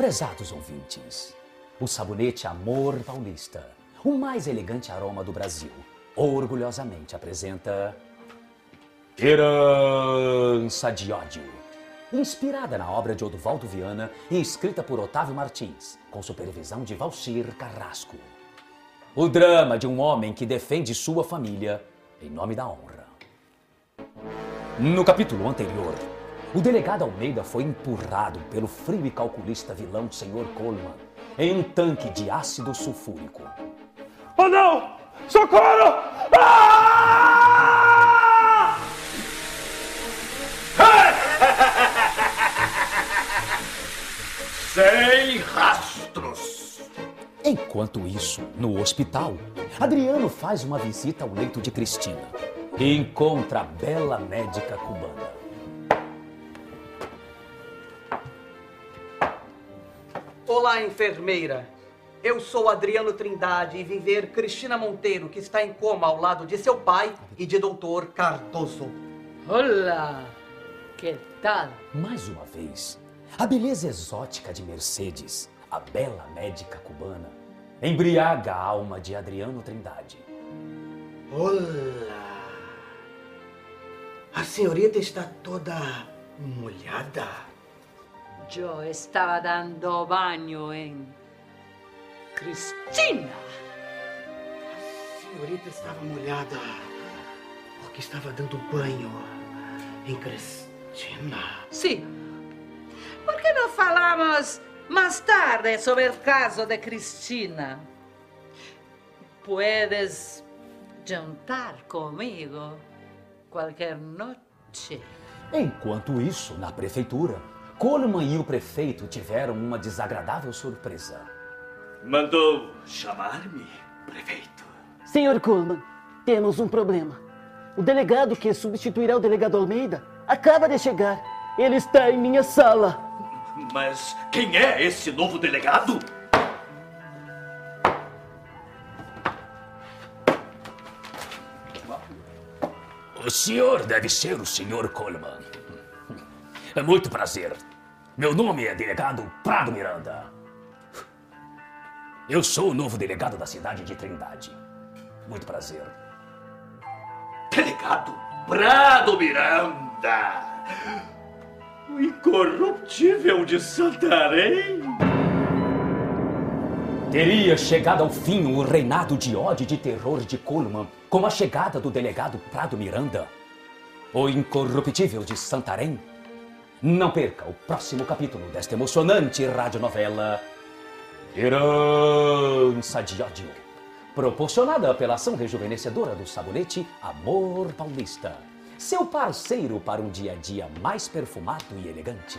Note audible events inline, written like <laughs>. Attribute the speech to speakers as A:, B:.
A: Prezados ouvintes, o sabonete Amor Paulista, o mais elegante aroma do Brasil, orgulhosamente apresenta Herança de Ódio. Inspirada na obra de Oduvaldo Viana e escrita por Otávio Martins, com supervisão de Valcir Carrasco. O drama de um homem que defende sua família em nome da honra. No capítulo anterior, o delegado Almeida foi empurrado pelo frio e calculista vilão Sr. Coleman em um tanque de ácido sulfúrico.
B: Oh não! Socorro! Ah! <laughs> Sem rastros.
A: Enquanto isso, no hospital, Adriano faz uma visita ao leito de Cristina e encontra a bela médica cubana.
C: Olá, enfermeira. Eu sou Adriano Trindade e vim ver Cristina Monteiro, que está em coma ao lado de seu pai e de doutor Cardoso.
D: Olá, que tal?
A: Mais uma vez, a beleza exótica de Mercedes, a bela médica cubana, embriaga a alma de Adriano Trindade.
C: Olá. A senhorita está toda molhada.
D: Eu estava dando banho em Cristina.
C: A senhorita estava molhada porque estava dando banho em Cristina.
D: Sim. Por que não falamos mais tarde sobre o caso de Cristina? Puedes jantar comigo qualquer noite.
A: Enquanto isso, na prefeitura, Coleman e o prefeito tiveram uma desagradável surpresa.
B: Mandou chamar-me, prefeito.
E: Senhor Coleman, temos um problema. O delegado que substituirá o delegado Almeida acaba de chegar. Ele está em minha sala.
B: Mas quem é esse novo delegado?
A: O senhor deve ser o senhor Coleman. É muito prazer. Meu nome é delegado Prado Miranda. Eu sou o novo delegado da cidade de Trindade. Muito prazer.
B: Delegado Prado Miranda. O incorruptível de Santarém.
A: Teria chegado ao fim o reinado de ódio e de terror de Coleman com a chegada do delegado Prado Miranda, o incorruptível de Santarém? Não perca o próximo capítulo desta emocionante radionovela. Herança de Ódio, proporcionada pela ação rejuvenescedora do sabonete Amor Paulista, seu parceiro para um dia a dia mais perfumado e elegante.